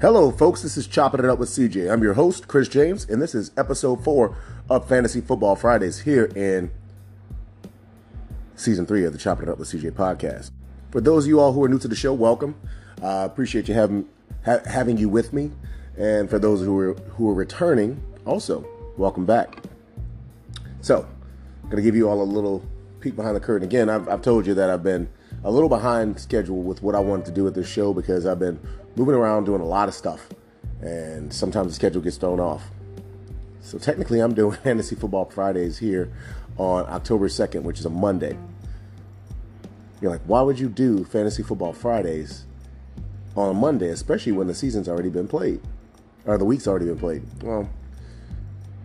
Hello, folks. This is Chopping It Up with CJ. I'm your host, Chris James, and this is episode four of Fantasy Football Fridays here in season three of the Chopping It Up with CJ podcast. For those of you all who are new to the show, welcome. I uh, appreciate you having ha- having you with me, and for those who are who are returning, also welcome back. So, I'm gonna give you all a little peek behind the curtain. Again, I've, I've told you that I've been a little behind schedule with what I wanted to do with this show because I've been moving around doing a lot of stuff, and sometimes the schedule gets thrown off. So technically, I'm doing Fantasy Football Fridays here on October 2nd, which is a Monday. You're like, why would you do Fantasy Football Fridays on a Monday, especially when the season's already been played or the week's already been played? Well,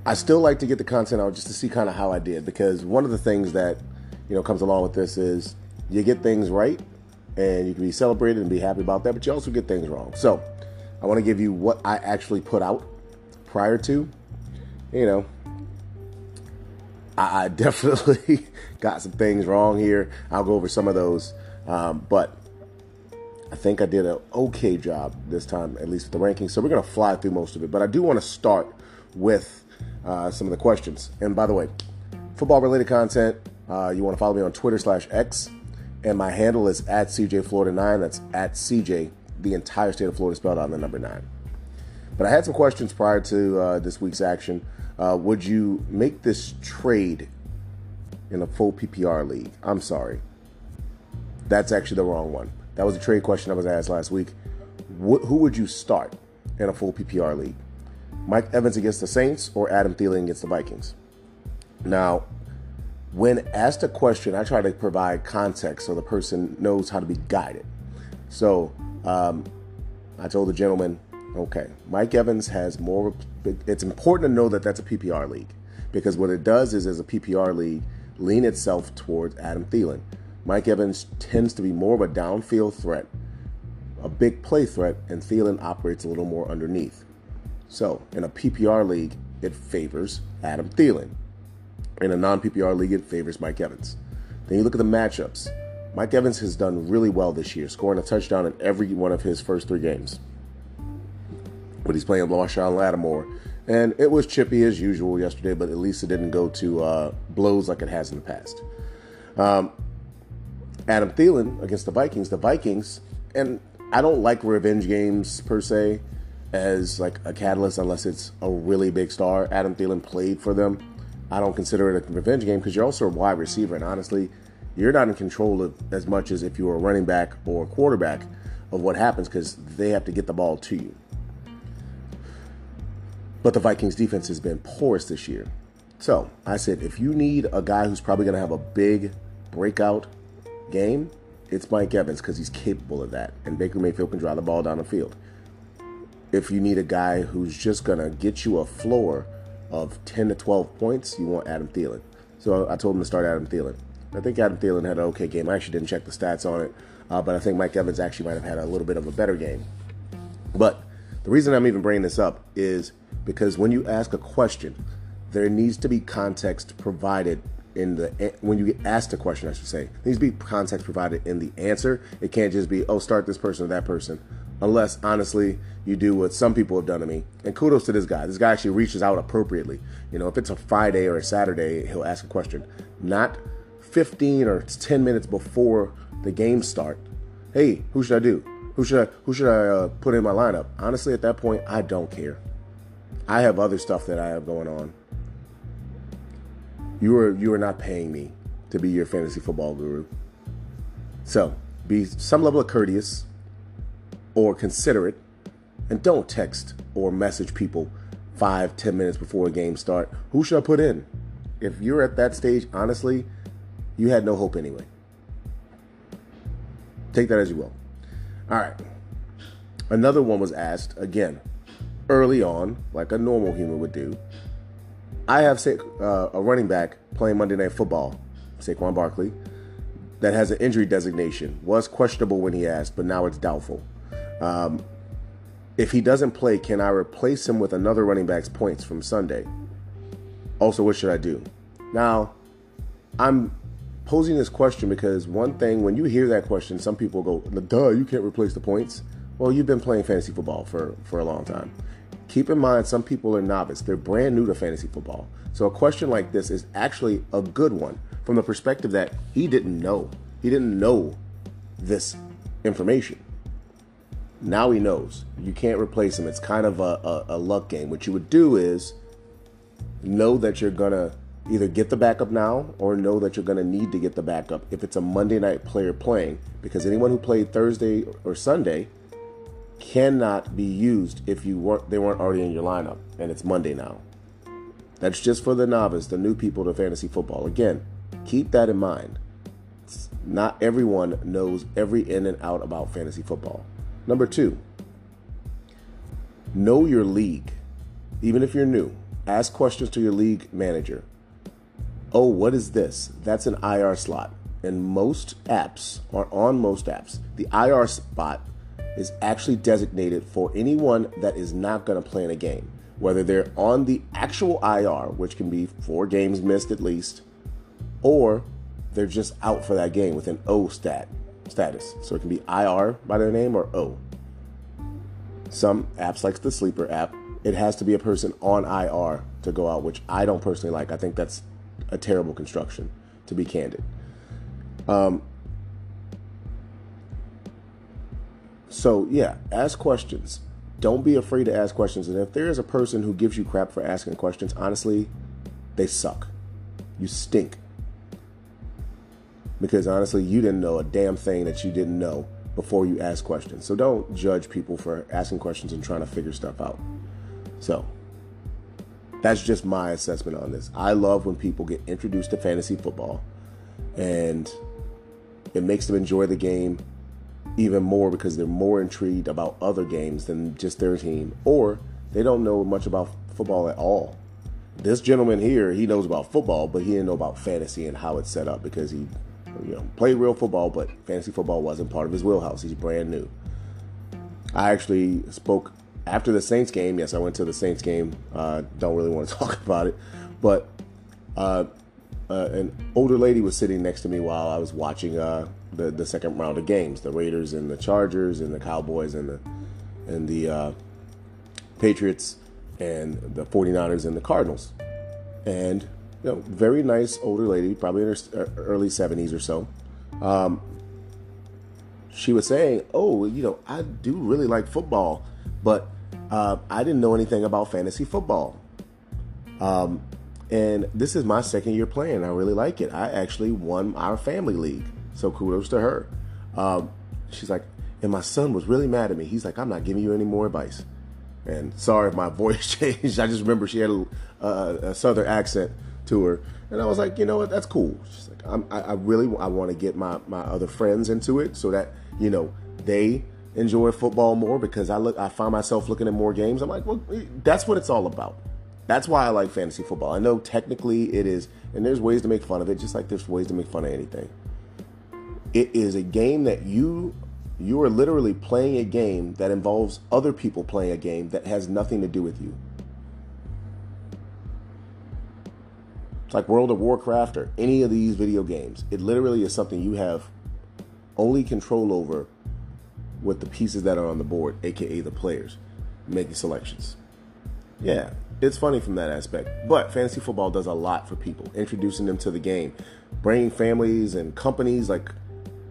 I still like to get the content out just to see kind of how I did because one of the things that you know comes along with this is you get things right and you can be celebrated and be happy about that, but you also get things wrong. So I want to give you what I actually put out prior to. You know, I, definitely got some things wrong here. I'll go over some of those, um, but I think I did an okay job this time, at least with the rankings. So we're going to fly through most of it, but I do want to start with uh, some of the questions. And by the way, football related content, uh, you want to follow me on Twitter slash X and my handle is at CJ Florida 9. That's at CJ, the entire state of Florida spelled out in the number 9. But I had some questions prior to uh, this week's action. Uh, would you make this trade in a full PPR league? I'm sorry. That's actually the wrong one. That was a trade question I was asked last week. Wh- who would you start in a full PPR league? Mike Evans against the Saints or Adam Thielen against the Vikings? Now, when asked a question, I try to provide context so the person knows how to be guided. So um, I told the gentleman, okay, Mike Evans has more. It's important to know that that's a PPR league because what it does is, as a PPR league, lean itself towards Adam Thielen. Mike Evans tends to be more of a downfield threat, a big play threat, and Thielen operates a little more underneath. So in a PPR league, it favors Adam Thielen. In a non PPR league, it favors Mike Evans. Then you look at the matchups. Mike Evans has done really well this year, scoring a touchdown in every one of his first three games. But he's playing Marshon Lattimore. And it was chippy as usual yesterday, but at least it didn't go to uh, blows like it has in the past. Um, Adam Thielen against the Vikings. The Vikings, and I don't like revenge games per se as like a catalyst unless it's a really big star. Adam Thielen played for them I don't consider it a revenge game because you're also a wide receiver, and honestly, you're not in control of as much as if you were a running back or a quarterback of what happens because they have to get the ball to you. But the Vikings defense has been porous this year. So I said, if you need a guy who's probably going to have a big breakout game, it's Mike Evans because he's capable of that. And Baker Mayfield can drive the ball down the field. If you need a guy who's just going to get you a floor of 10 to 12 points, you want Adam Thielen. So I told him to start Adam Thielen. I think Adam Thielen had an okay game. I actually didn't check the stats on it, uh, but I think Mike Evans actually might have had a little bit of a better game. But the reason I'm even bringing this up is because when you ask a question, there needs to be context provided in the when you get asked a question, I should say. There needs to be context provided in the answer. It can't just be, oh, start this person or that person unless honestly you do what some people have done to me. And kudos to this guy. This guy actually reaches out appropriately. You know, if it's a Friday or a Saturday, he'll ask a question, not 15 or 10 minutes before the game start. Hey, who should I do? Who should I who should I uh, put in my lineup? Honestly, at that point, I don't care. I have other stuff that I have going on. You are you are not paying me to be your fantasy football guru. So, be some level of courteous or consider it and don't text or message people five, ten minutes before a game start. Who should I put in? If you're at that stage, honestly, you had no hope anyway. Take that as you will. All right. Another one was asked again early on, like a normal human would do. I have uh, a running back playing Monday Night Football, Saquon Barkley, that has an injury designation. Was questionable when he asked, but now it's doubtful. Um, if he doesn't play, can I replace him with another running back's points from Sunday? Also, what should I do? Now, I'm posing this question because one thing, when you hear that question, some people go, duh, you can't replace the points. Well, you've been playing fantasy football for, for a long time. Keep in mind, some people are novice. They're brand new to fantasy football. So a question like this is actually a good one from the perspective that he didn't know. He didn't know this information. Now he knows. You can't replace him. It's kind of a, a, a luck game. What you would do is know that you're going to either get the backup now or know that you're going to need to get the backup if it's a Monday night player playing because anyone who played Thursday or Sunday cannot be used if you weren't they weren't already in your lineup and it's Monday now. That's just for the novice, the new people to fantasy football. Again, keep that in mind. Not everyone knows every in and out about fantasy football. Number 2, know your league. Even if you're new, ask questions to your league manager oh, what is this? That's an IR slot. And most apps, are on most apps, the IR spot is actually designated for anyone that is not going to play in a game, whether they're on the actual IR, which can be four games missed at least, or they're just out for that game with an O stat status. So it can be IR by their name or O. Some apps, like the Sleeper app, it has to be a person on IR to go out, which I don't personally like. I think that's a terrible construction, to be candid. Um, so, yeah, ask questions. Don't be afraid to ask questions. And if there is a person who gives you crap for asking questions, honestly, they suck. You stink. Because honestly, you didn't know a damn thing that you didn't know before you ask questions. So don't judge people for asking questions and trying to figure stuff out. So, that's just my assessment on this. I love when people get introduced to fantasy football and it makes them enjoy the game even more because they're more intrigued about other games than just their team or they don't know much about football at all. This gentleman here, he knows about football, but he didn't know about fantasy and how it's set up because he you know, played real football, but fantasy football wasn't part of his wheelhouse. He's brand new. I actually spoke after the Saints game, yes, I went to the Saints game. Uh, don't really want to talk about it, but uh, uh, an older lady was sitting next to me while I was watching uh, the the second round of games, the Raiders and the Chargers and the Cowboys and the and the uh, Patriots and the 49ers and the Cardinals. And you know, very nice older lady, probably in her uh, early 70s or so. Um, she was saying, "Oh, you know, I do really like football, but uh, I didn't know anything about fantasy football. Um, and this is my second year playing. I really like it. I actually won our family league. So kudos to her. Um, she's like, and my son was really mad at me. He's like, I'm not giving you any more advice. And sorry if my voice changed. I just remember she had a, a, a southern accent to her. And I was like, you know what? That's cool. She's like, I'm, I, I really I want to get my, my other friends into it so that, you know, they enjoy football more because I look I find myself looking at more games. I'm like, well, that's what it's all about. That's why I like fantasy football. I know technically it is, and there's ways to make fun of it, just like there's ways to make fun of anything. It is a game that you you are literally playing a game that involves other people playing a game that has nothing to do with you. Like World of Warcraft or any of these video games. It literally is something you have only control over with the pieces that are on the board, aka the players, making selections. Yeah, it's funny from that aspect. But fantasy football does a lot for people, introducing them to the game, bringing families and companies like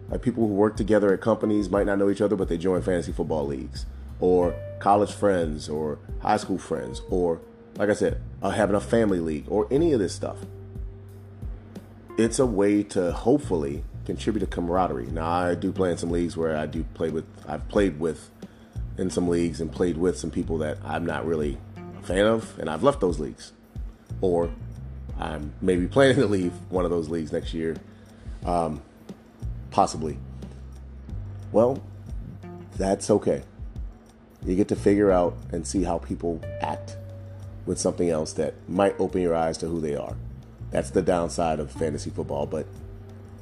like people who work together at companies might not know each other, but they join fantasy football leagues, or college friends, or high school friends, or like I said, uh, having a family league, or any of this stuff. It's a way to hopefully contribute to camaraderie. Now I do play in some leagues where I do play with I've played with in some leagues and played with some people that I'm not really a fan of, and I've left those leagues. Or I'm maybe planning to leave one of those leagues next year. Um, possibly. Well, that's okay. You get to figure out and see how people act with something else that might open your eyes to who they are. That's the downside of fantasy football, but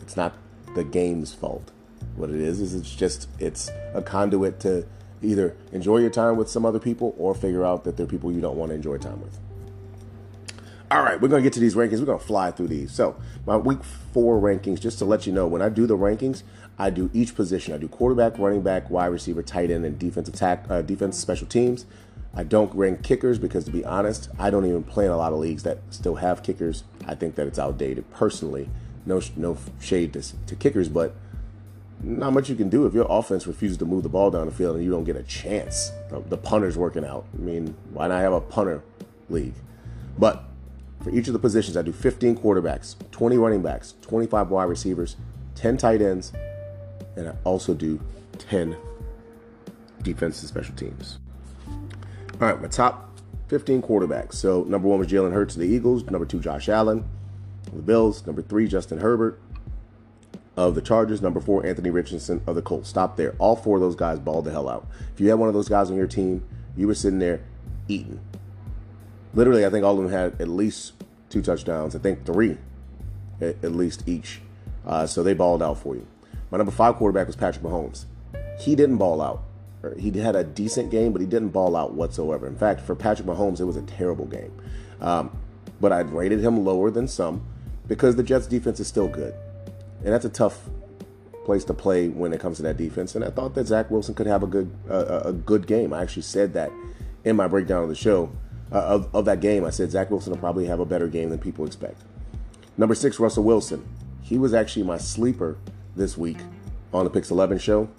it's not the game's fault. What it is is it's just it's a conduit to either enjoy your time with some other people or figure out that they're people you don't want to enjoy time with. All right, we're going to get to these rankings. We're going to fly through these. So, my week four rankings, just to let you know, when I do the rankings, I do each position. I do quarterback, running back, wide receiver, tight end, and defensive attack, uh, defense, special teams. I don't rank kickers because, to be honest, I don't even play in a lot of leagues that still have kickers. I think that it's outdated personally. No, no shade to, to kickers, but not much you can do if your offense refuses to move the ball down the field and you don't get a chance. The, the punter's working out. I mean, why not have a punter league? But for each of the positions, I do 15 quarterbacks, 20 running backs, 25 wide receivers, 10 tight ends, and I also do 10 defensive special teams. All right, my top 15 quarterbacks. So number one was Jalen Hurts of the Eagles. Number two, Josh Allen of the Bills. Number three, Justin Herbert of the Chargers. Number four, Anthony Richardson of the Colts. Stop there. All four of those guys balled the hell out. If you had one of those guys on your team, you were sitting there eating. Literally, I think all of them had at least two touchdowns. I think three at, least each. Uh, so they balled out for you. My number five quarterback was Patrick Mahomes. He didn't ball out. He had a decent game, but he didn't ball out whatsoever. In fact, for Patrick Mahomes, it was a terrible game. Um, but I rated him lower than some because the Jets' defense is still good. And that's a tough place to play when it comes to that defense. And I thought that Zach Wilson could have a good uh, a good game. I actually said that in my breakdown of the show uh, of, of that game. I said Zach Wilson will probably have a better game than people expect. Number six, Russell Wilson. He was actually my sleeper this week on the Pix 11 show,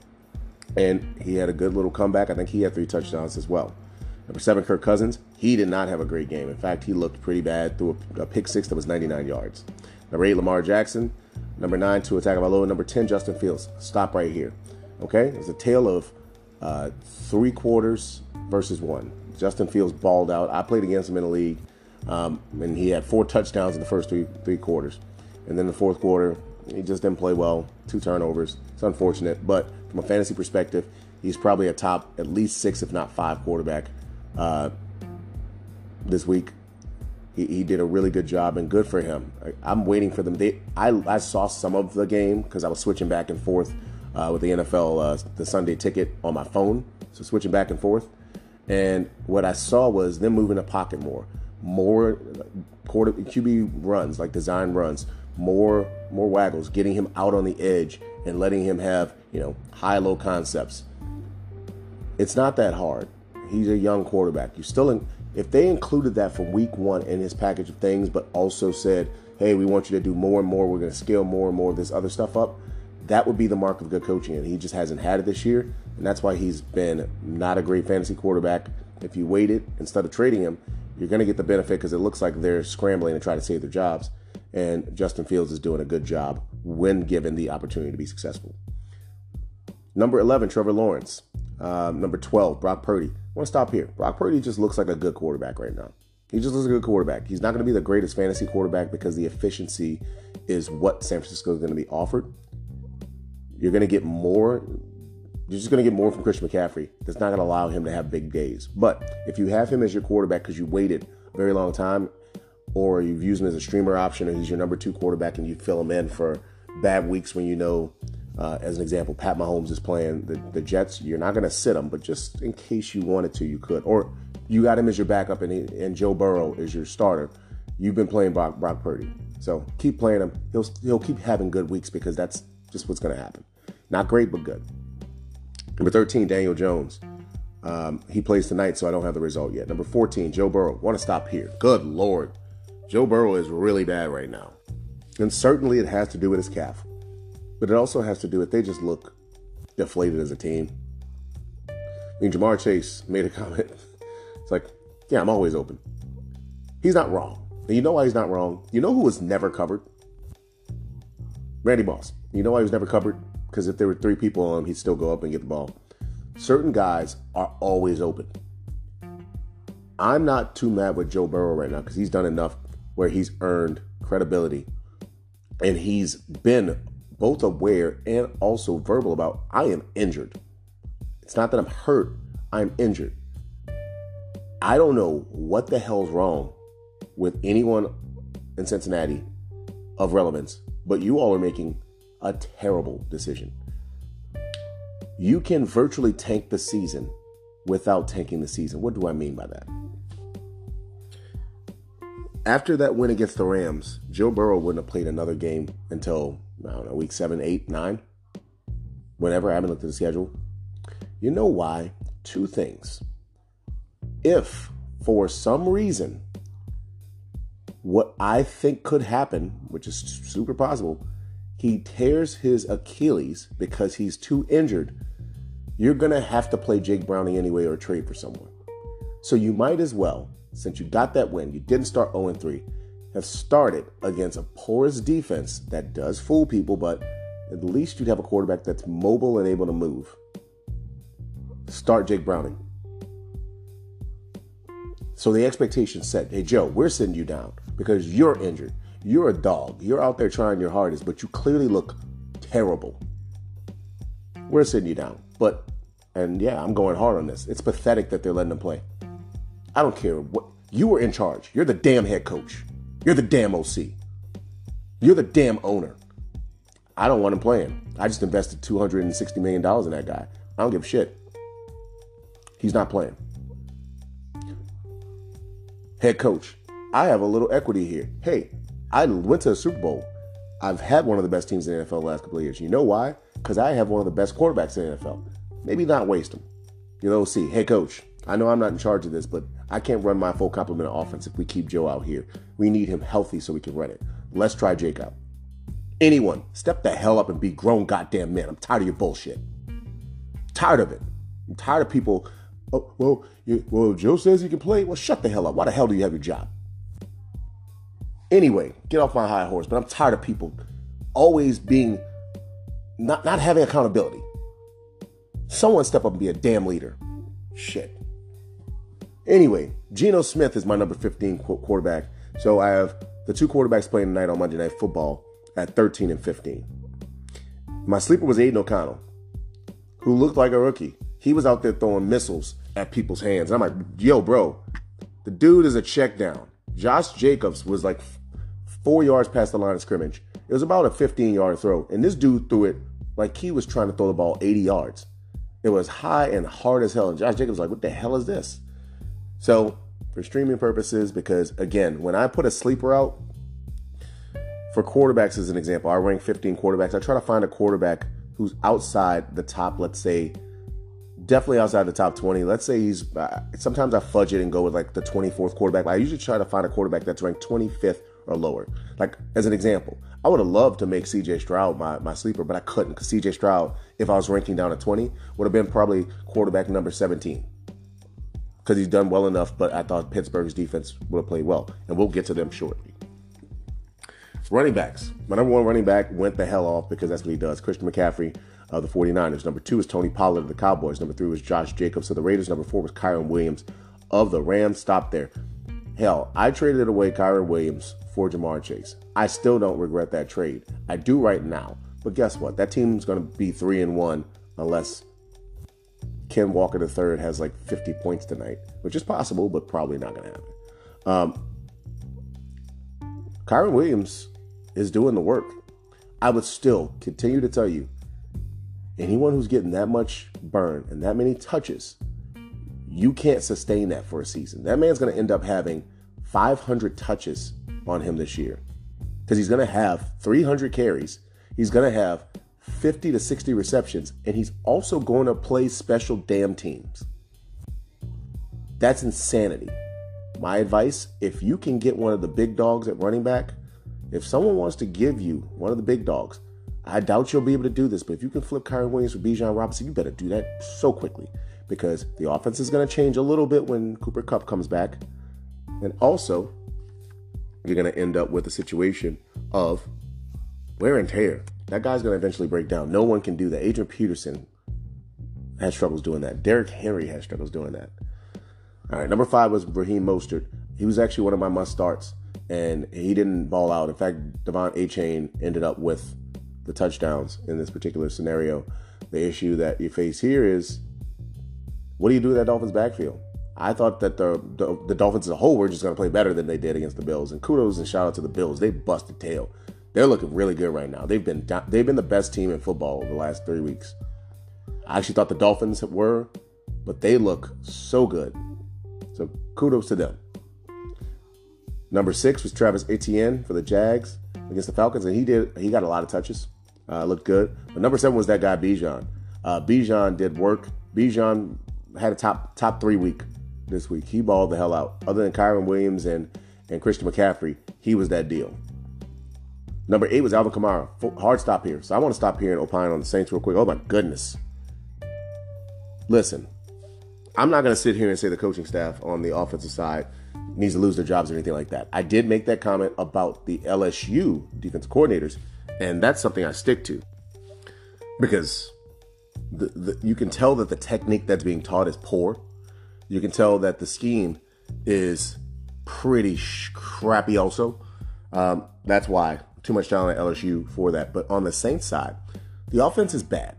and he had a good little comeback. I think he had three touchdowns as well. Number seven, Kirk Cousins. He did not have a great game. In fact, he looked pretty bad through a, a pick six that was 99 yards. Number eight, Lamar Jackson. Number nine, to attack Tua Tagovailoa. Number 10, Justin Fields. Stop right here. Okay? It's a tale of uh, three quarters versus one. Justin Fields balled out. I played against him in the league, um, and he had four touchdowns in the first three three quarters. And then the fourth quarter, he just didn't play well. Two turnovers. It's unfortunate, but from a fantasy perspective, he's probably a top at least six, if not five, quarterback uh, this week. He, he, did a really good job, and good for him. I, am waiting for them. They, I, I saw some of the game because I was switching back and forth uh, with the NFL, uh, the Sunday ticket on my phone. So switching back and forth, and what I saw was them moving the pocket more, more quarter QB runs like design runs, more more waggles, getting him out on the edge and letting him have you know high low concepts. It's not that hard. He's a young quarterback. You still in, if they included that from week one in his package of things, but also said, "Hey, we want you to do more and more. We're going to scale more and more of this other stuff up." That would be the mark of good coaching, and he just hasn't had it this year, and that's why he's been not a great fantasy quarterback. If you waited instead of trading him, you're going to get the benefit because it looks like they're scrambling to try to save their jobs. And Justin Fields is doing a good job when given the opportunity to be successful. Number 11, Trevor Lawrence. Uh, number 12, Brock Purdy. I want to stop here. Brock Purdy just looks like a good quarterback right now. He just looks like a good quarterback. He's not going to be the greatest fantasy quarterback because the efficiency is what San Francisco is going to be offered. You're going to get more. You're just going to get more from Christian McCaffrey. That's not going to allow him to have big days. But if you have him as your quarterback because you waited a very long time or you've used him as a streamer option, or he's your number two quarterback, and you fill him in for bad weeks when you know, uh, as an example, Pat Mahomes is playing the, the Jets. You're not going to sit him, but just in case you wanted to, you could. Or you got him as your backup, and, he, and Joe Burrow is your starter. You've been playing Brock, Brock Purdy, so keep playing him. He'll he'll keep having good weeks because that's just what's going to happen. Not great, but good. Number 13, Daniel Jones. Um, he plays tonight, so I don't have the result yet. Number 14, Joe Burrow. Want to stop here. Good Lord. Joe Burrow is really bad right now. And certainly it has to do with his calf. But it also has to do with they just look deflated as a team. I mean, Ja'Marr Chase made a comment. It's like, yeah, I'm always open. He's not wrong. And you know why he's not wrong? You know who was never covered? Randy Moss. You know why he was never covered? Because if there were three people on him, he'd still go up and get the ball. Certain guys are always open. I'm not too mad with Joe Burrow right now because he's done enough where he's earned credibility and he's been both aware and also verbal about I am injured. It's not that I'm hurt, I'm injured. I don't know what the hell's wrong with anyone in Cincinnati of relevance, but you all are making a terrible decision. You can virtually tank the season without tanking the season. What do I mean by that? after that win against the Rams, Joe Burrow wouldn't have played another game until I don't know week seven, eight, nine. whenever I haven't looked at the schedule. You know why? Two things. If for some reason what I think could happen, which is super possible, he tears his Achilles because he's too injured, you're going to have to play Jake Browning anyway or trade for someone. So you might as well, since you got that win, you didn't start 0 3, have started against a porous defense that does fool people, but at least you'd have a quarterback that's mobile and able to move. Start Jake Browning. So the expectation set hey, Joe, we're sitting you down because you're injured. You're a dog. You're out there trying your hardest, but you clearly look terrible. We're sitting you down. But, and yeah, I'm going hard on this. It's pathetic that they're letting them play. I don't care what. You were in charge. You're the damn head coach. You're the damn OC. You're the damn owner. I don't want him playing. I just invested $260 million in that guy. I don't give a shit. He's not playing. Head coach, I have a little equity here. Hey, I went to the Super Bowl. I've had one of the best teams in the NFL the last couple of years. You know why? Because I have one of the best quarterbacks in the NFL. Maybe not waste him. You know, see, hey coach, I know I'm not in charge of this, but I can't run my full complement of offense if we keep Joe out here. We need him healthy so we can run it. Let's try out. Anyone, step the hell up and be grown goddamn men. I'm tired of your bullshit. Tired of it. I'm tired of people. Oh, well, you, well, Joe says he can play. Well, shut the hell up. Why the hell do you have your job? Anyway, get off my high horse. But I'm tired of people always being not not having accountability. Someone step up and be a damn leader. Shit. Anyway, Geno Smith is my number 15 quarterback. So I have the two quarterbacks playing tonight on Monday Night Football at 13 and 15. My sleeper was Aidan O'Connell, who looked like a rookie. He was out there throwing missiles at people's hands. And I'm like, yo, bro, the dude is a check down. Josh Jacobs was like four yards past the line of scrimmage. It was about a 15 yard throw. And this dude threw it like he was trying to throw the ball 80 yards. It was high and hard as hell. And Josh Jacobs was like, what the hell is this? So, for streaming purposes, because again, when I put a sleeper out, for quarterbacks as an example, I rank 15 quarterbacks. I try to find a quarterback who's outside the top, let's say, definitely outside the top 20. Let's say he's, uh, sometimes I fudge it and go with like the 24th quarterback. I usually try to find a quarterback that's ranked 25th or lower. Like, as an example, I would have loved to make CJ Stroud my, my sleeper, but I couldn't because CJ Stroud, if I was ranking down at 20, would have been probably quarterback number 17 because he's done well enough, but I thought Pittsburgh's defense would have played well. And we'll get to them shortly. Running backs. My number one running back went the hell off because that's what he does. Christian McCaffrey of the 49ers. Number two is Tony Pollard of the Cowboys. Number three was Josh Jacobs of the Raiders. Number four was Kyren Williams of the Rams. Stop there. Hell, I traded away Kyren Williams for Ja'Marr Chase. I still don't regret that trade. I do right now. But guess what? That team's going to be three and one unless Ken Walker III has like 50 points tonight, which is possible, but probably not going to happen. Um, Kyren Williams is doing the work. I would still continue to tell you anyone who's getting that much burn and that many touches, you can't sustain that for a season. That man's going to end up having 500 touches on him this year because he's going to have 300 carries. He's going to have 50 to 60 receptions, and he's also going to play special damn teams. That's insanity. My advice if you can get one of the big dogs at running back, if someone wants to give you one of the big dogs, I doubt you'll be able to do this, but if you can flip Kyren Williams for Bijan Robinson, you better do that so quickly because the offense is going to change a little bit when Cooper Kupp comes back. And also, you're going to end up with a situation of wear and tear. That guy's going to eventually break down. No one can do that. Adrian Peterson has struggles doing that. Derrick Henry has struggles doing that. All right, number five was Raheem Mostert. He was actually one of my must starts, and he didn't ball out. In fact, De'Von Achane ended up with the touchdowns in this particular scenario. The issue that you face here is what do you do with that Dolphins backfield? I thought that the, the, the Dolphins as a whole were just going to play better than they did against the Bills. And kudos and shout out to the Bills. They busted tail. They're looking really good right now. They've been they've been the best team in football over the last three weeks. I actually thought the Dolphins were, but they look so good. So kudos to them. Number six was Travis Etienne for the Jags against the Falcons, and he did he got a lot of touches. uh, looked good. But number seven was that guy Bijan. Uh, Bijan did work. Bijan had a top top three week this week. He balled the hell out. Other than Kyren Williams and and Christian McCaffrey, he was that deal. Number eight was Alvin Kamara. Hard stop here. So I want to stop here and opine on the Saints real quick. Oh my goodness. Listen, I'm not going to sit here and say the coaching staff on the offensive side needs to lose their jobs or anything like that. I did make that comment about the LSU defensive coordinators, and that's something I stick to because the, the, you can tell that the technique that's being taught is poor. You can tell that the scheme is pretty sh- crappy. Also, um, that's why too much talent at LSU for that. But on the Saints side, the offense is bad.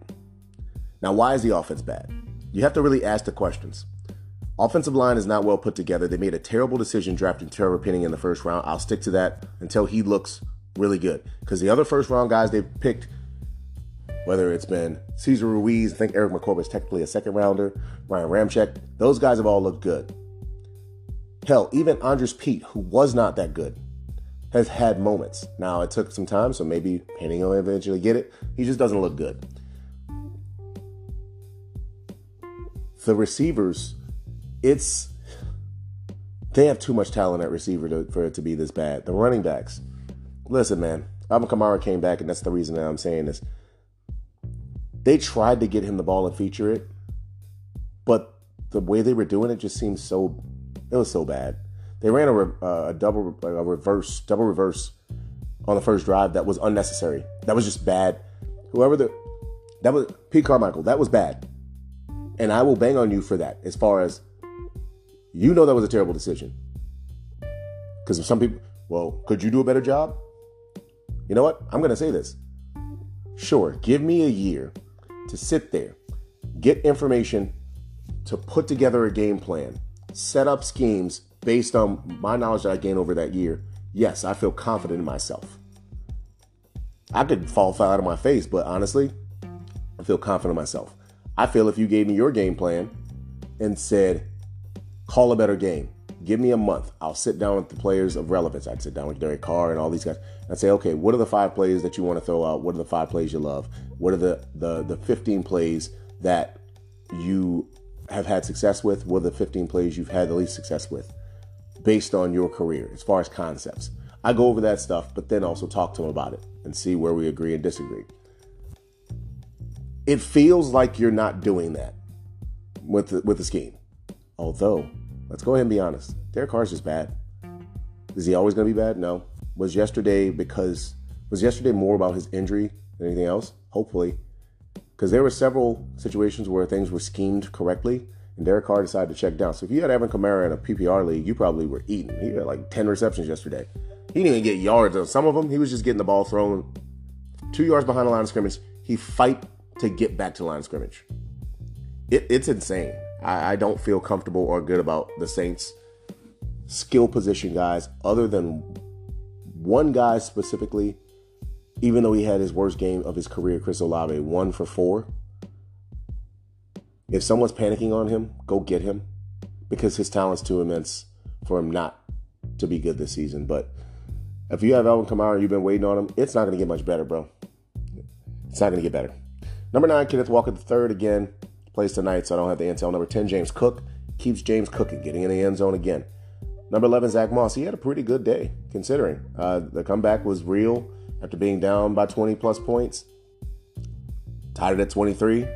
Now, why is the offense bad? You have to really ask the questions. Offensive line is not well put together. They made a terrible decision drafting Trevor Penning in the first round. I'll stick to that until he looks really good. Because the other first round guys they've picked, whether it's been Cesar Ruiz, I think Erik McCoy is technically a second rounder, Ryan Ramczyk, those guys have all looked good. Hell, even Andrus Peat, who was not that good, has had moments. Now it took some time, so maybe Penning will eventually get it. He just doesn't look good. The receivers it's they have too much talent at receiver to, for it to be this bad. The running backs, listen, man, Alvin Kamara came back, and that's the reason that I'm saying this. They tried to get him the ball and feature it, but the way they were doing it just seemed so. It was so bad. They ran a, uh, a double, a reverse, double reverse on the first drive that was unnecessary. That was just bad. Whoever the that was Pete Carmichael. That was bad, and I will bang on you for that. As far as you know that was a terrible decision. Because if some people, well, could you do a better job? You know what? I'm going to say this. Sure, give me a year to sit there, get information, to put together a game plan, set up schemes based on my knowledge that I gained over that year. Yes, I feel confident in myself. I could fall flat out of my face, but honestly, I feel confident in myself. I feel if you gave me your game plan and said, call a better game. Give me a month. I'll sit down with the players of relevance. I'd sit down with Derek Carr and all these guys and say, okay, what are the five plays that you want to throw out? What are the five plays you love? What are the the the 15 plays that you have had success with? What are the 15 plays you've had the least success with based on your career as far as concepts? I go over that stuff, but then also talk to them about it and see where we agree and disagree. It feels like you're not doing that with the, with the scheme. Although, let's go ahead and be honest. Derek Carr's just bad. Is he always going to be bad? No. Was yesterday because was yesterday more about his injury than anything else? Hopefully, because there were several situations where things were schemed correctly, and Derek Carr decided to check down. So if you had Alvin Kamara in a PPR league, you probably were eating. He had like ten receptions yesterday. He didn't even get yards on some of them. He was just getting the ball thrown two yards behind the line of scrimmage. He fight to get back to the line of scrimmage. It, it's insane. I, I don't feel comfortable or good about the Saints' skill position guys, other than one guy specifically. Even though he had his worst game of his career, Chris Olave, one for four. If someone's panicking on him, go get him because his talent's too immense for him not to be good this season. But if you have Alvin Kamara, and you've been waiting on him, it's not going to get much better, bro. It's not going to get better. Number nine, Kenneth Walker the third again plays tonight, so I don't have the intel. Number 10, James Cook keeps James cooking, getting in the end zone again. Number 11, Zach Moss. He had a pretty good day, considering uh, the comeback was real after being down by 20 plus points. Tied it at 23,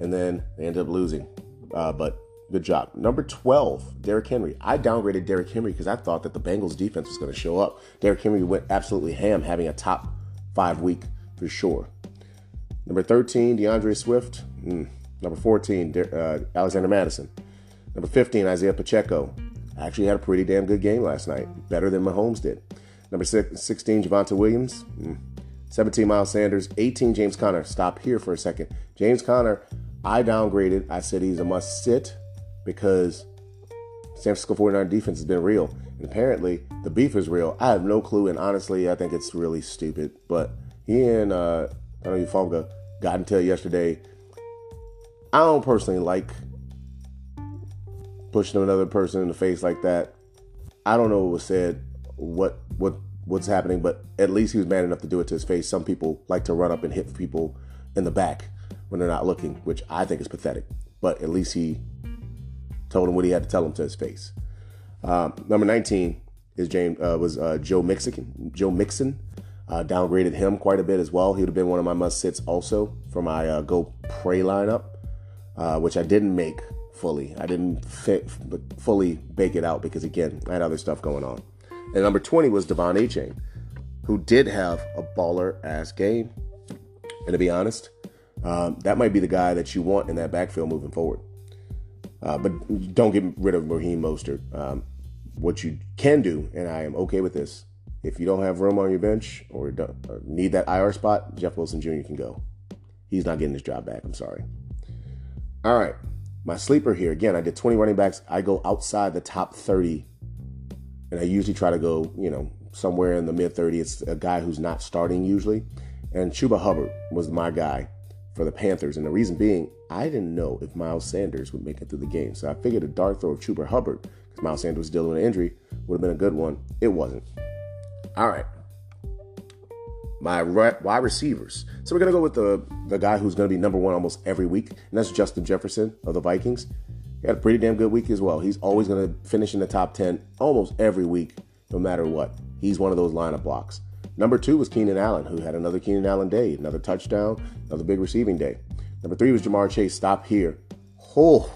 and then they ended up losing. Uh, but good job. Number 12, Derrick Henry. I downgraded Derrick Henry because I thought that the Bengals defense was going to show up. Derrick Henry went absolutely ham, having a top five week for sure. Number 13, D'Andre Swift. Mm, Number 14, uh, Alexander Mattison. Number 15, Isaiah Pacheco. Actually had a pretty damn good game last night, better than Mahomes did. Number 16, Javonte Williams. Mm. 17, Miles Sanders. 18, James Conner. Stop here for a second. James Conner, I downgraded. I said he's a must sit because San Francisco 49 defense has been real. And apparently, the beef is real. I have no clue, and honestly, I think it's really stupid. But he and uh, I don't know Fonga got into it yesterday I don't personally like pushing another person in the face like that. I don't know what was said, what what what's happening, but at least he was man enough to do it to his face. Some people like to run up and hit people in the back when they're not looking, which I think is pathetic. But at least he told him what he had to tell him to his face. Um, number 19 is James uh, was uh, Joe Mixon. Joe Mixon uh, downgraded him quite a bit as well. He would have been one of my must sits also for my uh, go pray lineup, uh, which I didn't make fully. I didn't fit, fully bake it out because again I had other stuff going on. And number 20 was De'Von Achane, who did have a baller ass game. And to be honest, um, that might be the guy that you want in that backfield moving forward. Uh, but don't get rid of Raheem Mostert. Um, what you can do, and I am okay with this, if you don't have room on your bench or, or need that IR spot, Jeff Wilson Jr. can go. He's not getting his job back. I'm sorry. All right. My sleeper here, again, I did 20 running backs. I go outside the top 30 and I usually try to go, you know, somewhere in the mid 30s. It's a guy who's not starting usually. And Chuba Hubbard was my guy for the Panthers. And the reason being, I didn't know if Miles Sanders would make it through the game. So I figured a dart throw of Chuba Hubbard, because Miles Sanders was dealing with an injury, would have been a good one. It wasn't. All right. My wide receivers. So we're going to go with the, the guy who's going to be number one almost every week, and that's Justin Jefferson of the Vikings. He had a pretty damn good week as well. He's always going to finish in the top 10 almost every week, no matter what. He's one of those lineup blocks. Number two was Keenan Allen, who had another Keenan Allen day, another touchdown, another big receiving day. Number three was Ja'Marr Chase. Stop here. Oh,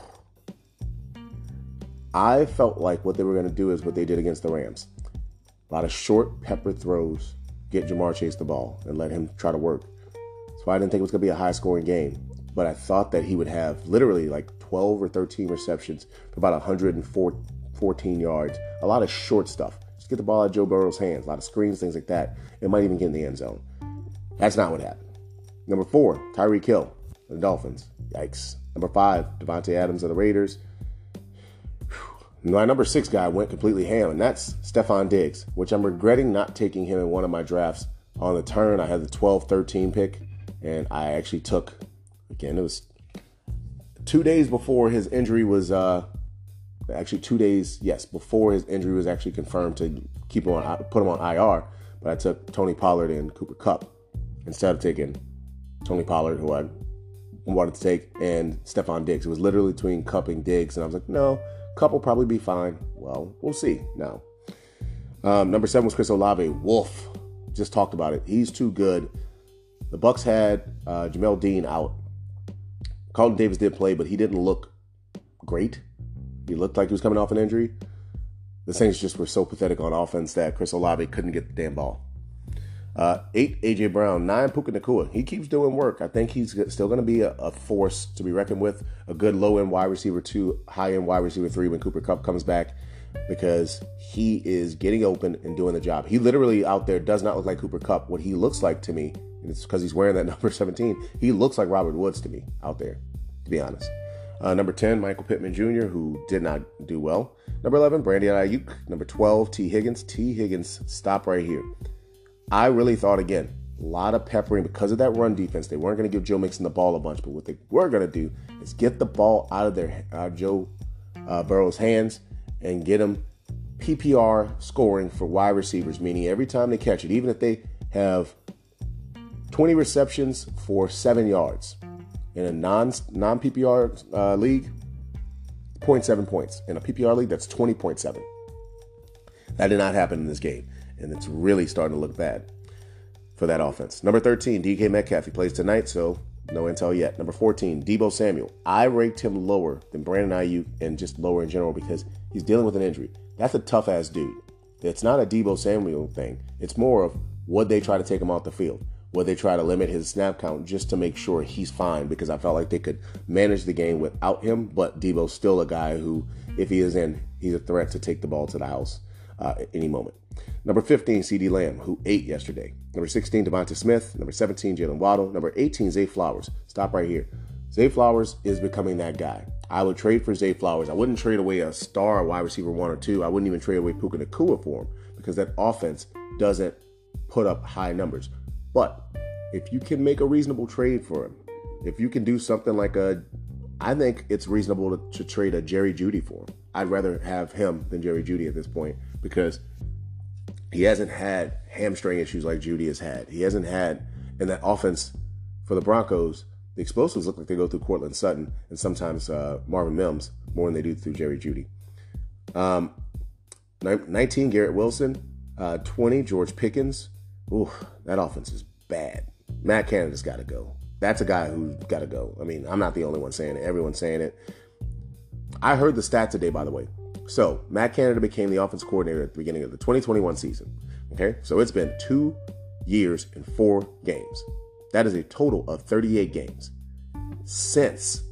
I felt like what they were going to do is what they did against the Rams. A lot of short pepper throws, get Ja'Marr Chase the ball and let him try to work. So I didn't think it was going to be a high scoring game, but I thought that he would have literally like 12 or 13 receptions for about 114 yards. A lot of short stuff. Just get the ball out of Joe Burrow's hands. A lot of screens, things like that. It might even get in the end zone. That's not what happened. Number four, Tyreek Hill, the Dolphins. Yikes. Number five, Davante Adams of the Raiders. My number six guy went completely ham, and that's Stefon Diggs, which I'm regretting not taking him in one of my drafts on the turn. I had the 12 13 pick, and I actually took, again, it was two days before his injury was uh, actually two days, yes, before his injury was actually confirmed to keep him on, put him on IR. But I took Tony Pollard and Cooper Kupp instead of taking Tony Pollard, who I wanted to take, and Stefon Diggs. It was literally between Kupp and Diggs, and I was like, no, Will probably be fine. Well, we'll see now. Um, number seven was Chris Olave. Wolf. Just talked about it. He's too good. The Bucs had uh, Jamel Dean out Carlton Davis did play, but he didn't look great. He looked like he was coming off an injury. The Saints just were so pathetic on offense that Chris Olave couldn't get the damn ball. Uh, eight, AJ Brown. Nine, Puka Nacua. He keeps doing work. I think he's still going to be a, a, force to be reckoned with. A good low end wide receiver two, high end wide receiver three when Cooper Kupp comes back because he is getting open and doing the job. He literally out there does not look like Cooper Kupp. What he looks like to me and it's because he's wearing that number 17. He looks like Robert Woods to me out there, to be honest. Uh, number 10, Michael Pittman Jr., who did not do well. Number 11, Brandon Aiyuk. Number 12, Tee Higgins. Tee Higgins, stop right here. I really thought, again, a lot of peppering because of that run defense. They weren't going to give Joe Mixon the ball a bunch, but what they were going to do is get the ball out of their Joe uh, Burrow's hands and get him PPR scoring for wide receivers, meaning every time they catch it, even if they have 20 receptions for seven yards. In a non non PPR uh, league, 0.7 points. In a PPR league, that's 20.7. That did not happen in this game, and it's really starting to look bad for that offense. Number 13, DK Metcalf. He plays tonight, so no intel yet. Number 14, Deebo Samuel. I ranked him lower than Brandon Aiyuk and just lower in general because he's dealing with an injury. That's a tough ass dude. It's not a Deebo Samuel thing. It's more of would they try to take him off the field? Would they try to limit his snap count just to make sure he's fine because I felt like they could manage the game without him. But Deebo's still a guy who, if he is in, he's a threat to take the ball to the house uh, at any moment. Number 15, CeeDee Lamb, who ate yesterday. Number 16, DeVonta Smith. Number 17, Jaylen Waddle. Number 18, Zay Flowers. Stop right here. Zay Flowers is becoming that guy. I would trade for Zay Flowers. I wouldn't trade away a star wide receiver one or two. I wouldn't even trade away Puka Nacua for him because that offense doesn't put up high numbers. But if you can make a reasonable trade for him, if you can do something like a, I think it's reasonable to, to trade a Jerry Jeudy for him. I'd rather have him than Jerry Jeudy at this point because He hasn't had hamstring issues like Jeudy has had. He hasn't had in that offense for the Broncos. The explosives look like they go through Courtland Sutton and sometimes uh, Marvin Mims more than they do through Jerry Jeudy. Um, 19 Garrett Wilson, uh, 20 George Pickens. Ooh, that offense is bad. Matt Canada's got to go. That's a guy who's got to go. I mean, I'm not the only one saying it. Everyone's saying it. I heard the stat today, by the way. So Matt Canada became the offense coordinator at the beginning of the 2021 season. Okay, so it's been two years and four games. That is a total of 38 games since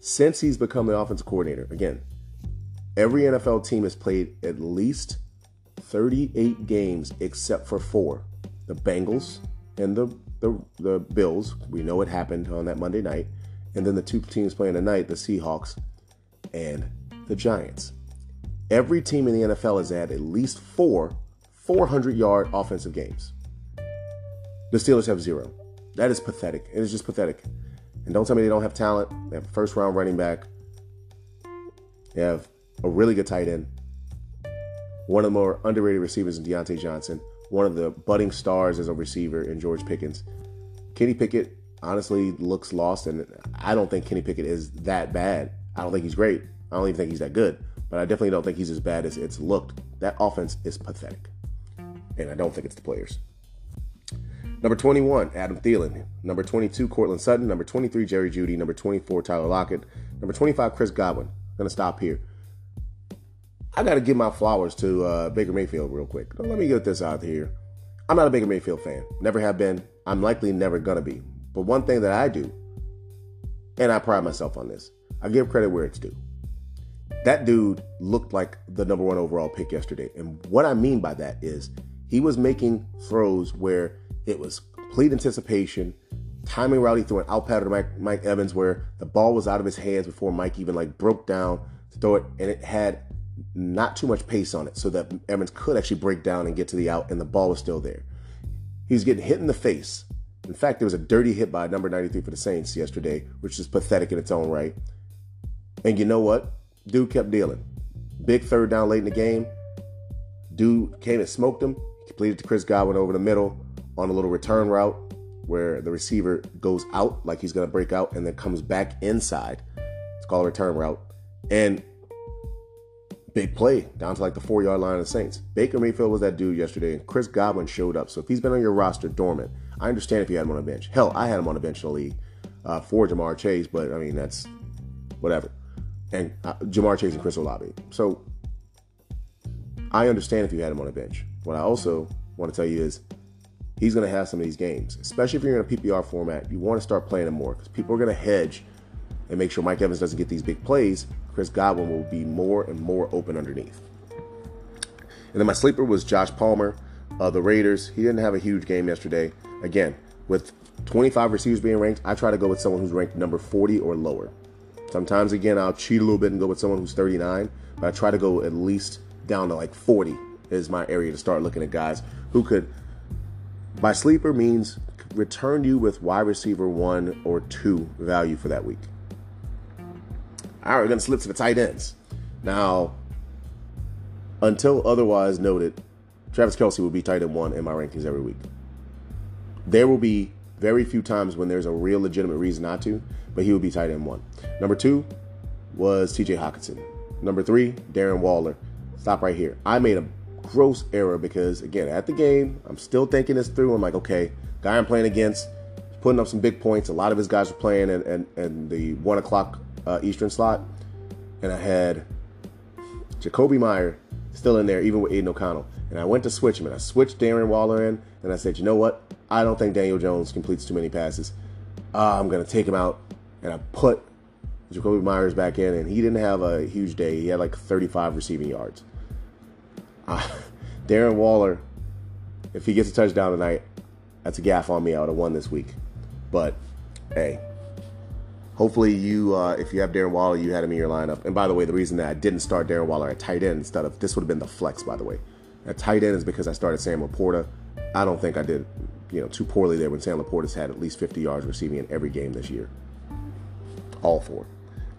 since he's become the offense coordinator. Again, every NFL team has played at least 38 games except for four: the Bengals and the the, the Bills. We know it happened on that Monday night, and then the two teams playing tonight: the Seahawks and the Giants. Every team in the NFL has had at least four 400 yard offensive games. The Steelers have zero. That is pathetic. It is just pathetic. And don't tell me they don't have talent. They have a first round running back. They have a really good tight end. One of the more underrated receivers in Diontae Johnson. One of the budding stars as a receiver in George Pickens. Kenny Pickett honestly looks lost, and I don't think Kenny Pickett is that bad. I don't think he's great. I don't even think he's that good, but I definitely don't think he's as bad as it's looked. That offense is pathetic, and I don't think it's the players. Number 21, Adam Thielen. Number 22, Courtland Sutton. Number 23, Jerry Jeudy. Number 24, Tyler Lockett. Number 25, Chris Godwin. I'm gonna stop here. I got to give my flowers to uh, Baker Mayfield real quick. Let me get this out here. I'm not a Baker Mayfield fan. Never have been. I'm likely never gonna be. But one thing that I do, and I pride myself on this, I give credit where it's due. That dude looked like the number one overall pick yesterday. And what I mean by that is he was making throws where it was complete anticipation, timing. He threw an out pattern to Mike, Mike Evans where the ball was out of his hands before Mike even like broke down to throw it, and it had not too much pace on it so that Evans could actually break down and get to the out, and the ball was still there. He was getting hit in the face. In fact, there was a dirty hit by number 93 for the Saints yesterday, which is pathetic in its own right. And you know what? Dude kept dealing. Big third down late in the game. Dude came and smoked him. Completed to Chris Godwin over the middle on a little return route where the receiver goes out like he's going to break out and then comes back inside. It's called a return route. And big play down to like the four yard line of the Saints. Baker Mayfield was that dude yesterday, and Chris Godwin showed up. So if he's been on your roster dormant, I understand if you had him on a bench. Hell, I had him on a bench in the league uh, for Ja'Marr Chase, but I mean, that's whatever and uh, Ja'Marr Chase and Chris Olave. So I understand if you had him on a bench. What I also want to tell you is he's going to have some of these games, especially if you're in a PPR format. You want to start playing him more because people are going to hedge and make sure Mike Evans doesn't get these big plays. Chris Godwin will be more and more open underneath. And then my sleeper was Josh Palmer of the Raiders. He didn't have a huge game yesterday. Again, with 25 receivers being ranked, I try to go with someone who's ranked number 40 or lower. Sometimes, again, I'll cheat a little bit and go with someone who's 39, but I try to go at least down to like 40 is my area to start looking at guys who could, by sleeper means return you with wide receiver one or two value for that week. All right, we're going to slip to the tight ends. Now, until otherwise noted, Travis Kelce will be tight end one in my rankings every week. There will be very few times when there's a real legitimate reason not to, but he would be tight end one. Number two was TJ Hockenson. Number three, Darren Waller. Stop right here. I made a gross error because, again, at the game, I'm still thinking this through. I'm like, okay, guy I'm playing against, putting up some big points. A lot of his guys were playing in, in, in the one o'clock uh, Eastern slot. And I had Jakobi Meyer still in there, even with Aidan O'Connell. And I went to switch him, and I switched Darren Waller in, and I said, you know what? I don't think Daniel Jones completes too many passes. Uh, I'm going to take him out, and I put Jakobi Meyers back in, and he didn't have a huge day. He had like 35 receiving yards. Darren Waller, if he gets a touchdown tonight, that's a gaff on me. I would have won this week. But hey, hopefully you, uh, if you have Darren Waller, you had him in your lineup. And by the way, the reason that I didn't start Darren Waller at tight end instead of this would have been the flex, by the way. At tight end is because I started Sam LaPorta. I don't think I did, you know, too poorly there when Sam LaPorta's had at least 50 yards receiving in every game this year. All four.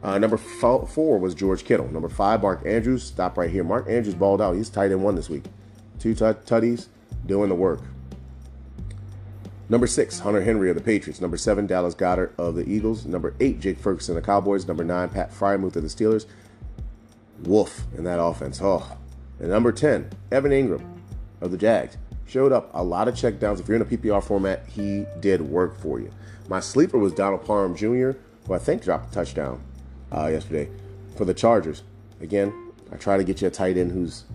Uh, number four was George Kittle. Number five, Mark Andrews. Stop right here. Mark Andrews balled out. He's tight end one this week. two tutties doing the work. Number six, Hunter Henry of the Patriots. Number seven, Dallas Goedert of the Eagles. Number eight, Jake Ferguson of the Cowboys. Number nine, Pat Freiermuth of the Steelers. Wolf in that offense. Oh. And number 10, Evan Engram of the Jags. Showed up a lot of checkdowns. If you're in a PPR format, he did work for you. My sleeper was Donald Parham Jr., who I think dropped a touchdown uh, yesterday for the Chargers. Again, I try to get you a tight end who's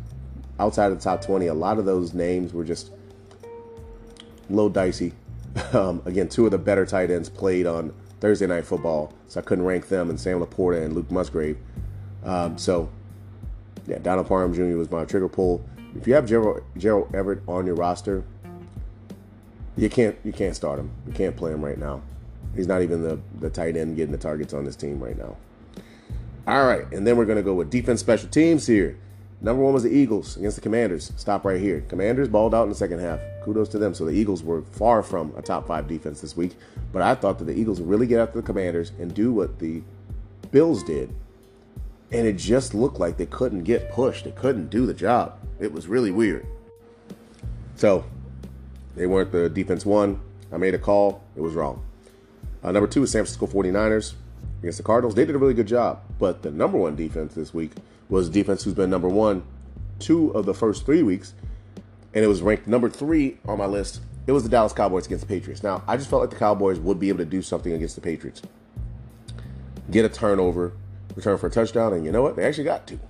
outside of the top 20. A lot of those names were just a little dicey. Um, again, two of the better tight ends played on Thursday Night Football, so I couldn't rank them, and Sam LaPorta and Luke Musgrave. Um, so, yeah, Donald Parham Jr. was my trigger pull. If you have Gerald, Gerald Everett on your roster, you can't you can't start him. You can't play him right now. He's not even the, the tight end getting the targets on this team right now. All right, and then we're going to go with defense special teams here. Number one was the Eagles against the Commanders. Stop right here. Commanders balled out in the second half. Kudos to them. So the Eagles were far from a top five defense this week. But I thought that the Eagles would really get after the Commanders and do what the Bills did. And it just looked like they couldn't get pushed. They couldn't do the job. It was really weird. So they weren't the defense one. I made a call. It was wrong. Uh, number two is San Francisco 49ers against the Cardinals. They did a really good job. But the number one defense this week was defense who's been number one two of the first three weeks. And it was ranked number three on my list. It was the Dallas Cowboys against the Patriots. Now, I just felt like the Cowboys would be able to do something against the Patriots. Get a turnover, return for a touchdown, and you know what? They actually got two.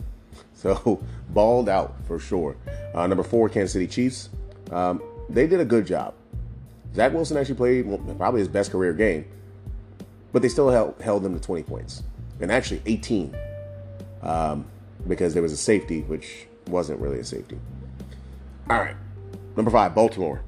So, balled out for sure. Uh, number four, Kansas City Chiefs. Um, they did a good job. Zach Wilson actually played probably his best career game but they still held, held them to 20 points and actually 18 um, because there was a safety, which wasn't really a safety. All right, number five, Baltimore.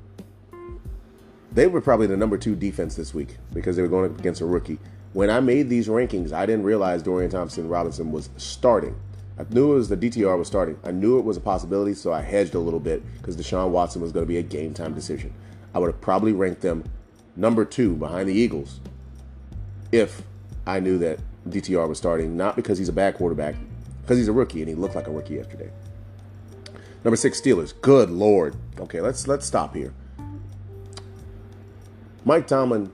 They were probably the number two defense this week because they were going up against a rookie. When I made these rankings, I didn't realize Dorian Thompson Robinson was starting. I knew it was the DTR was starting. I knew it was a possibility, so I hedged a little bit because Deshaun Watson was going to be a game time decision. I would have probably ranked them number two behind the Eagles if I knew that DTR was starting, not because he's a bad quarterback, because he's a rookie and he looked like a rookie yesterday. Number six, Steelers. Good lord. Okay, let's let's stop here. Mike Tomlin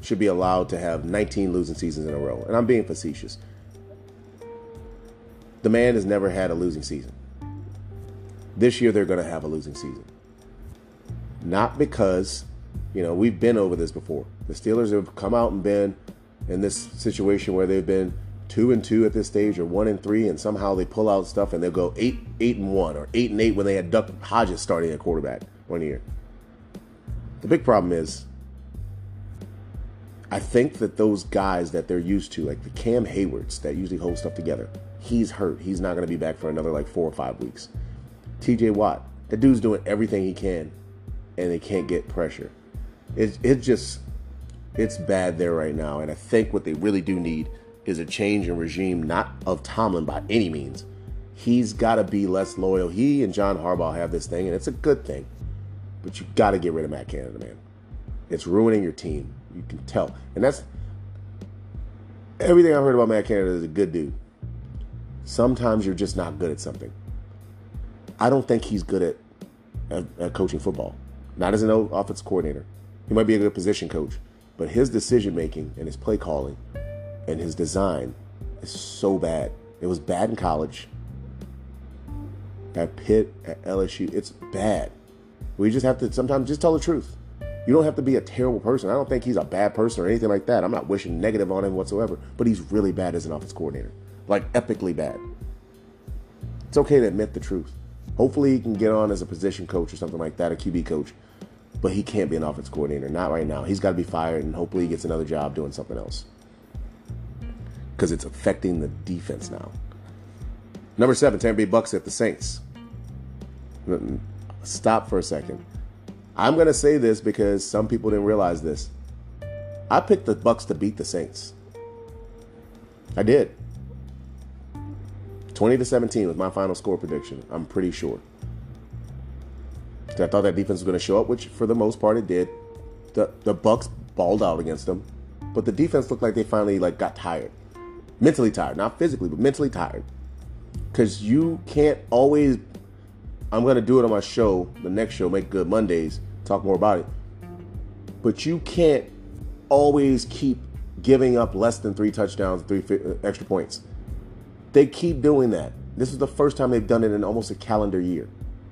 should be allowed to have 19 losing seasons in a row, and I'm being facetious. The man has never had a losing season. This year they're going to have a losing season. Not because, you know, we've been over this before. The Steelers have come out and been in this situation where they've been two and two at this stage or one and three and somehow they pull out stuff and they'll go eight eight and one or eight and eight when they had Duck Hodges starting at quarterback one year. The big problem is I think that those guys that they're used to, like the Cam Heywards that usually hold stuff together, he's hurt. He's not going to be back for another like four or five weeks. TJ Watt, that dude's doing everything he can and they can't get pressure. It, it just it's bad there right now. And I think what they really do need is a change in regime, not of Tomlin by any means. He's got to be less loyal. He and John Harbaugh have this thing, and it's a good thing. But you got to get rid of Matt Canada, man. It's ruining your team. You can tell. And that's everything I've heard about Matt Canada is a good dude. Sometimes you're just not good at something. I don't think he's good at, at, at coaching football. Not as an offensive coordinator. He might be a good position coach. But his decision making and his play calling and his design is so bad. It was bad in college. At Pitt, at LSU, it's bad. We just have to sometimes just tell the truth. You don't have to be a terrible person. I don't think he's a bad person or anything like that. I'm not wishing negative on him whatsoever, but he's really bad as an office coordinator. Like epically bad. It's okay to admit the truth. Hopefully he can get on as a position coach or something like that, a QB coach but he can't be an offense coordinator. Not right now. He's got to be fired, and hopefully he gets another job doing something else because it's affecting the defense now. Number seven, Tampa Bay Bucs at the Saints. Stop for a second. I'm to say this because some people didn't realize this. I picked the Bucs to beat the Saints. I did. 20 to 17 was my final score prediction. I'm pretty sure. I thought that defense was going to show up, which for the most part it did. The the Bucs balled out against them, but the defense looked like they finally like got tired, mentally tired, not physically, but mentally tired. Because you can't always I'm going to do it on my show, the next show, Make Good Mondays, talk more about it. But you can't always keep giving up less than three touchdowns, three uh, extra points. They keep doing that. This is the first time they've done it in almost a calendar year.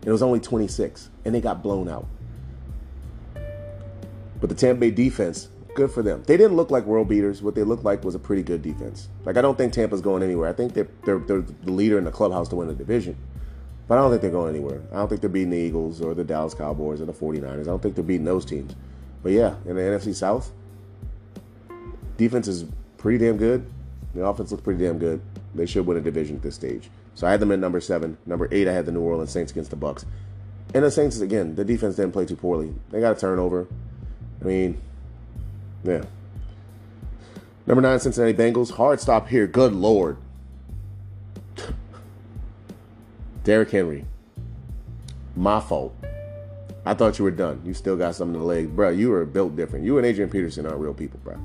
It was only 26, and they got blown out. But the Tampa Bay defense, good for them. They didn't look like world beaters. What they looked like was a pretty good defense. Like I don't think Tampa's going anywhere. I think they're they're, they're the leader in the clubhouse to win the division. But I don't think they're going anywhere. I don't think they're beating the Eagles or the Dallas Cowboys or the 49ers. I don't think they're beating those teams. But yeah, in the NFC South, defense is pretty damn good. The offense looks pretty damn good. They should win a division at this stage. So I had them at number seven. Number eight, I had the New Orleans Saints against the Bucs. And the Saints, again, the defense didn't play too poorly. They got a turnover. I mean, yeah. Number nine, Cincinnati Bengals. Hard stop here. Good Lord. Derrick Henry. My fault. I thought you were done. You still got something in the leg. Bro, you were built different. You and Adrian Peterson aren't real people, bro.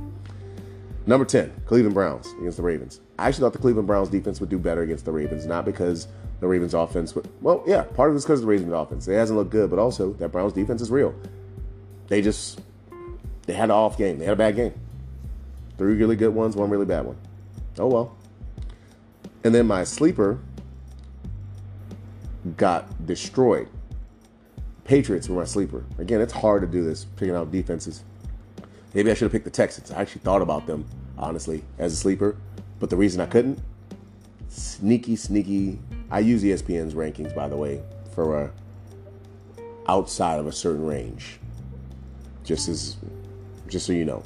Number 10, Cleveland Browns against the Ravens. I actually thought the Cleveland Browns defense would do better against the Ravens, not because the Ravens offense would, well, yeah, part of it's because of the Ravens offense. It hasn't looked good, but also that Browns defense is real. They just they had an off game. They had a bad game. Three really good ones, one really bad one. Oh well. And then my sleeper got destroyed. Patriots were my sleeper. Again, it's hard to do this, picking out defenses. Maybe I should have picked the Texans. I actually thought about them, honestly, as a sleeper. But the reason I couldn't, sneaky, sneaky. I use ESPN's rankings, by the way, for uh, outside of a certain range. Just as just so you know.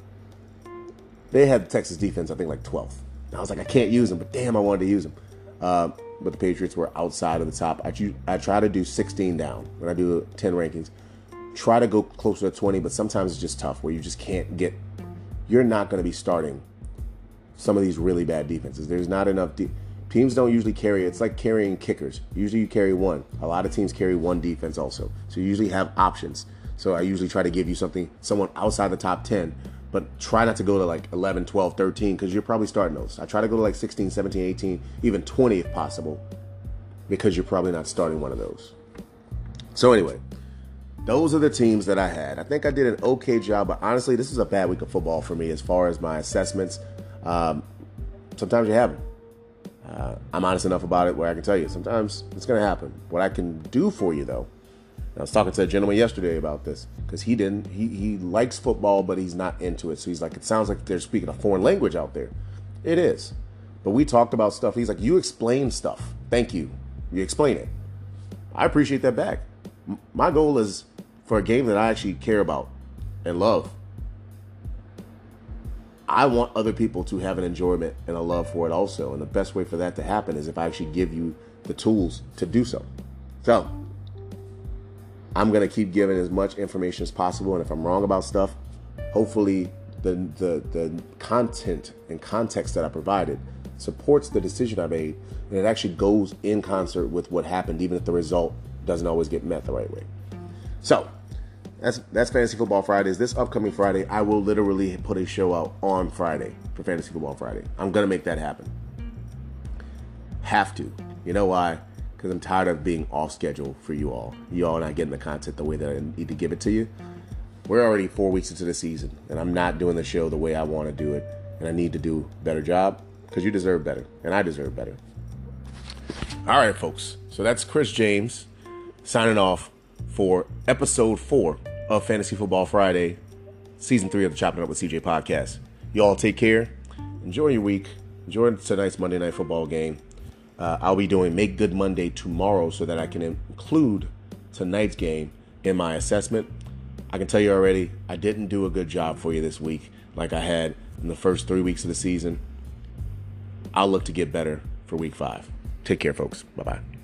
They had the Texas defense, I think, like 12th. And I was like, I can't use them, but damn, I wanted to use them. Uh, but the Patriots were outside of the top. I, I try to do 16 down when I do 10 rankings. Try to go closer to 20, but sometimes it's just tough where you just can't get. You're not going to be starting some of these really bad defenses. There's not enough. De- teams don't usually carry. It's like carrying kickers. Usually you carry one. A lot of teams carry one defense also. So you usually have options. So I usually try to give you something, someone outside the top 10, but try not to go to like 11, 12, 13, because you're probably starting those. I try to go to like 16, 17, 18, even 20 if possible, because you're probably not starting one of those. So anyway, those are the teams that I had. I think I did an okay job, but honestly, this is a bad week of football for me as far as my assessments. Um, sometimes you have them. Uh, I'm honest enough about it where I can tell you sometimes it's going to happen. What I can do for you, though, I was talking to a gentleman yesterday about this because he didn't. He he likes football, but he's not into it. So he's like, it sounds like they're speaking a foreign language out there. It is, but we talked about stuff. He's like, you explain stuff. Thank you. You explain it. I appreciate that back. My goal is for a game that I actually care about and love. I want other people to have an enjoyment and a love for it also. And the best way for that to happen is if I actually give you the tools to do so. So, I'm gonna keep giving as much information as possible, and if I'm wrong about stuff, hopefully the the the content and context that I provided supports the decision I made, and it actually goes in concert with what happened, even if the result doesn't always get met the right way. So that's that's Fantasy Football Fridays. This upcoming Friday, I will literally put a show out on Friday for Fantasy Football Friday. I'm gonna make that happen. Have to. You know why? because I'm tired of being off schedule for you all. You all not getting the content the way that I need to give it to you. We're already four weeks into the season, and I'm not doing the show the way I want to do it, and I need to do a better job because you deserve better, and I deserve better. All right, folks. So that's Chris James signing off for episode four of Fantasy Football Friday, season three of the Chopping Up with CJ podcast. You all take care. Enjoy your week. Enjoy tonight's Monday Night Football game. Uh, I'll be doing Make Good Monday tomorrow so that I can include tonight's game in my assessment. I can tell you already, I didn't do a good job for you this week like I had in the first three weeks of the season. I'll look to get better for week five. Take care, folks. Bye bye.